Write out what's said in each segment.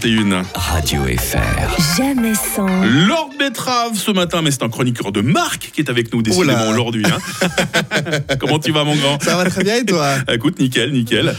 21. Radio FR. Jamais sans. Lord Betrave ce matin, mais c'est un chroniqueur de marque qui est avec nous décidément Oula. aujourd'hui. hein. Comment tu vas mon grand? Ça va très bien et toi? Écoute, nickel, nickel.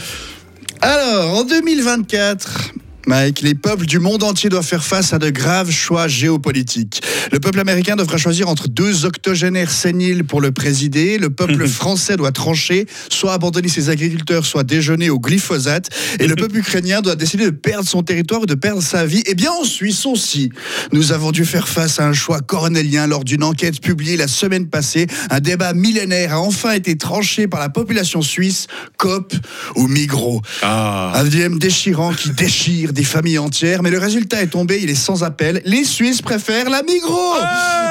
Alors, en 2024, Mike, les peuples du monde entier doivent faire face à de graves choix géopolitiques. Le peuple américain devra choisir entre deux octogénaires séniles pour le présider. Le peuple français doit trancher, soit abandonner ses agriculteurs, soit déjeuner au glyphosate. Et le peuple ukrainien doit décider de perdre son territoire ou de perdre sa vie. Et bien en Suisse aussi, nous avons dû faire face à un choix cornélien lors d'une enquête publiée la semaine passée. Un débat millénaire a enfin été tranché par la population suisse, COP ou Migros. Ah, Un dilemme déchirant qui déchire des familles entières, mais le résultat est tombé, il est sans appel. Les Suisses préfèrent la Migros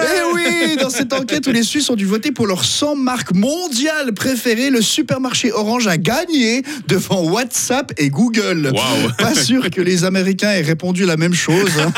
Eh oui Dans cette enquête où les Suisses ont dû voter pour leurs 100 marques mondiales préférées, le supermarché Orange a gagné devant WhatsApp et Google. Pas sûr que les Américains aient répondu la même chose. hein.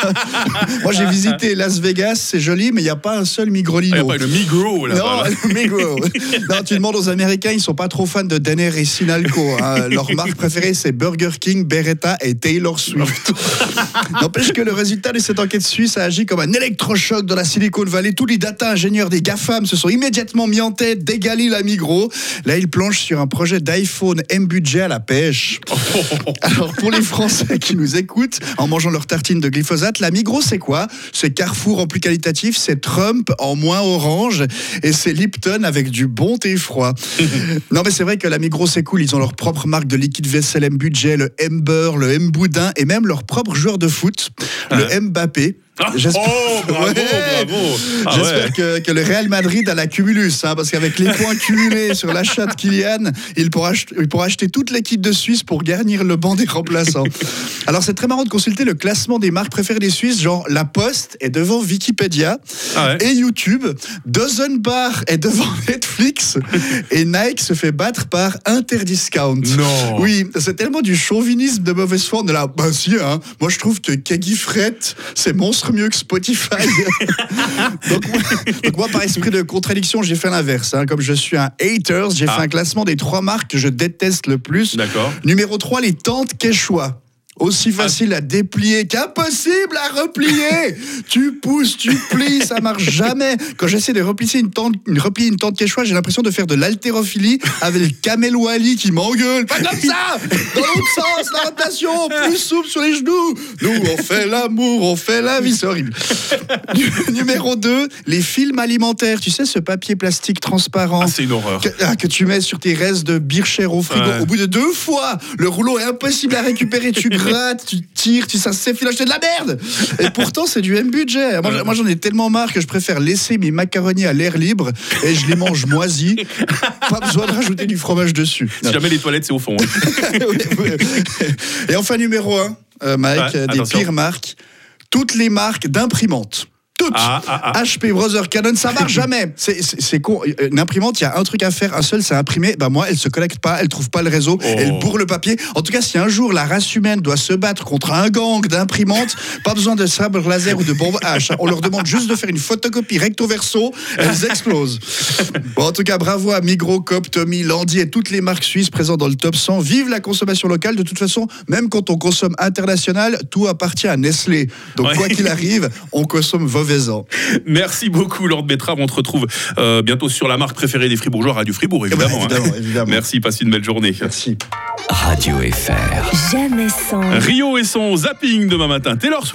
Moi j'ai visité Las Vegas, c'est joli, mais il n'y a pas un seul il n'y Migrolino. a pas le Migros là-bas. Non, là. le Migros. non, tu demandes aux Américains, ils sont pas trop fans de Denner et Sinalco. hein. Leur marque préférée, c'est Burger King, Beretta et Taylor Swift. N'empêche que le résultat de cette enquête suisse a agi comme un électrochoc dans la Silicon Valley. Tous les data ingénieurs des GAFAM se sont immédiatement mis en tête d'égaler la Migros. Là, ils plongent sur un projet d'iPhone M budget à la pêche. Alors pour les Français qui nous écoutent en mangeant leur tartine de glyphosate, la Migros c'est quoi? C'est Carrefour en plus qualitatif, c'est Trump en moins orange et c'est Lipton avec du bon thé froid. non mais c'est vrai que la Migros c'est cool, ils ont leur propre marque de liquide vaisselle M budget, le M beurre, le M boudin et même leur propre joueur de foot, le Mbappé. J'espère- oh, bravo, Ouais. bravo. Ah J'espère ouais. que, que le Real Madrid a la cumulus, hein, parce qu'avec les points cumulés sur l'achat de Kylian, il pourra, il pourra acheter toute l'équipe de Suisse pour garnir le banc des remplaçants. Alors c'est très marrant de consulter le classement des marques préférées des Suisses, genre La Poste est devant Wikipédia Ah ouais. et YouTube, Dozen Bar est devant Netflix et Nike se fait battre par Interdiscount. Non. Oui, c'est tellement du chauvinisme de mauvaise foi. Est là, bah si, hein. Moi, je trouve que Keggy Fret, c'est monstre mieux que Spotify. donc, moi, donc moi, par esprit de contradiction, j'ai fait l'inverse. hein. Comme je suis un haters, j'ai Ah. fait un classement des trois marques que je déteste le plus. D'accord. Numéro 3, les tentes Quechua. Aussi facile à déplier qu'impossible à replier. tu pousses, tu plies, ça marche jamais. Quand j'essaie de replier une tente, une, replier une tente quechua, j'ai l'impression de faire de l'haltérophilie avec le Kamel Wally qui m'engueule. Pas comme ça Dans l'autre sens, la rotation, plus souple sur les genoux. Nous, on fait l'amour, on fait la vie. C'est horrible. Numéro 2, les films alimentaires. Tu sais, ce papier plastique transparent Ah, c'est une horreur. que, ah, que tu mets sur tes restes de bircher au frigo. Ouais. Au bout de deux fois, le rouleau est impossible à récupérer. Tu grattes, tu tires, tu ça c'est de la merde. Et pourtant, c'est du M budget. Moi, moi, j'en ai tellement marre que je préfère laisser mes macaronis à l'air libre et je les mange moisis. Pas besoin de rajouter du fromage dessus. Si jamais les toilettes, c'est au fond. hein. Et enfin, numéro 1, Mike, Ouais, euh, des attention. pires marques. Toutes les marques d'imprimantes. Toutes. Ah, ah, ah. HP, Brother, Canon, ça marche jamais. C'est- con. Euh, Une imprimante, il y a un truc à faire, un seul, c'est imprimer. Bah moi, elle se connecte pas, elle trouve pas le réseau, Oh. elle bourre le papier. En tout cas, si un jour la race humaine doit se battre contre un gang d'imprimantes, pas besoin de sabre laser ou de bombe H. hein. On leur demande juste de faire une photocopie recto verso, elles explosent. Bon, en tout cas, bravo à Migros, Coop, Tommy, Landy et toutes les marques suisses présentes dans le top 100. Vive la consommation locale. De toute façon, même quand on consomme international, tout appartient à Nestlé. Donc Ouais. quoi qu'il arrive, on consomme Merci beaucoup, Lord Betrave. On te retrouve euh, bientôt sur la marque préférée des Fribourgeois, Radio Fribourg, Eh ben, évidemment. hein. évidemment, évidemment. Merci, passe une belle journée. Merci. Radio FR. Jamais sans. Rio et son zapping demain matin. Taylor Swift.